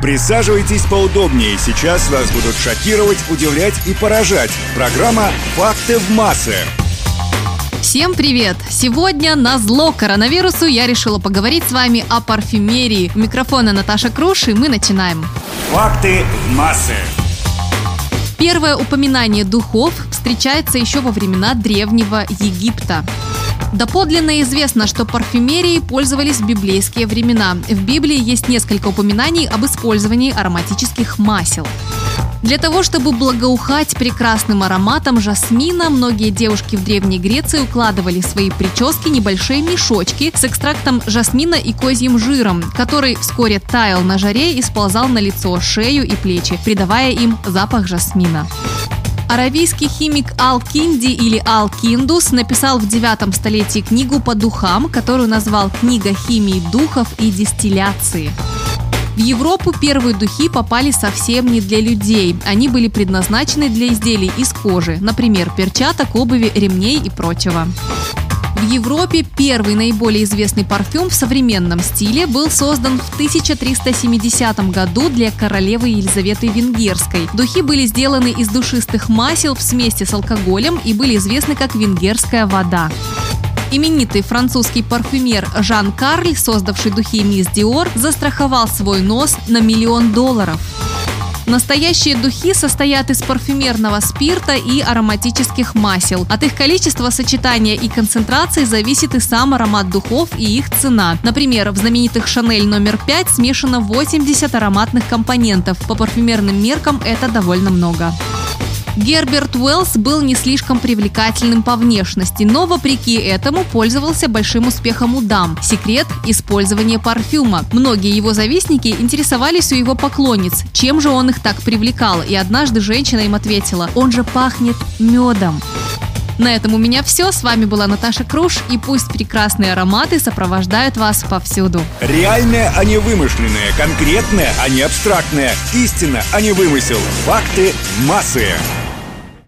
Присаживайтесь поудобнее. Сейчас вас будут шокировать, удивлять и поражать. Программа «Факты в массы». Всем привет! Сегодня на зло коронавирусу я решила поговорить с вами о парфюмерии. У микрофона Наташа Круш, и мы начинаем. Факты в массы. Первое упоминание духов встречается еще во времена Древнего Египта. Доподлинно известно, что парфюмерией пользовались в библейские времена. В Библии есть несколько упоминаний об использовании ароматических масел. Для того, чтобы благоухать прекрасным ароматом жасмина, многие девушки в Древней Греции укладывали в свои прически небольшие мешочки с экстрактом жасмина и козьим жиром, который вскоре таял на жаре и сползал на лицо, шею и плечи, придавая им запах жасмина. Аравийский химик Ал-Кинди или Ал-Киндус написал в девятом столетии книгу по духам, которую назвал «Книга химии духов и дистилляции». В Европу первые духи попали совсем не для людей. Они были предназначены для изделий из кожи, например, перчаток, обуви, ремней и прочего. В Европе первый наиболее известный парфюм в современном стиле был создан в 1370 году для королевы Елизаветы Венгерской. Духи были сделаны из душистых масел в смеси с алкоголем и были известны как венгерская вода. Именитый французский парфюмер Жан Карль, создавший духи Мисс Диор, застраховал свой нос на миллион долларов. Настоящие духи состоят из парфюмерного спирта и ароматических масел. От их количества, сочетания и концентрации зависит и сам аромат духов и их цена. Например, в знаменитых Шанель номер 5 смешано 80 ароматных компонентов. По парфюмерным меркам это довольно много. Герберт Уэллс был не слишком привлекательным по внешности, но вопреки этому пользовался большим успехом у дам. Секрет – использование парфюма. Многие его завистники интересовались у его поклонниц, чем же он их так привлекал, и однажды женщина им ответила «Он же пахнет медом». На этом у меня все. С вами была Наташа Круш. И пусть прекрасные ароматы сопровождают вас повсюду. Реальное, а не вымышленное. Конкретное, а не абстрактное. Истина, а не вымысел. Факты массы.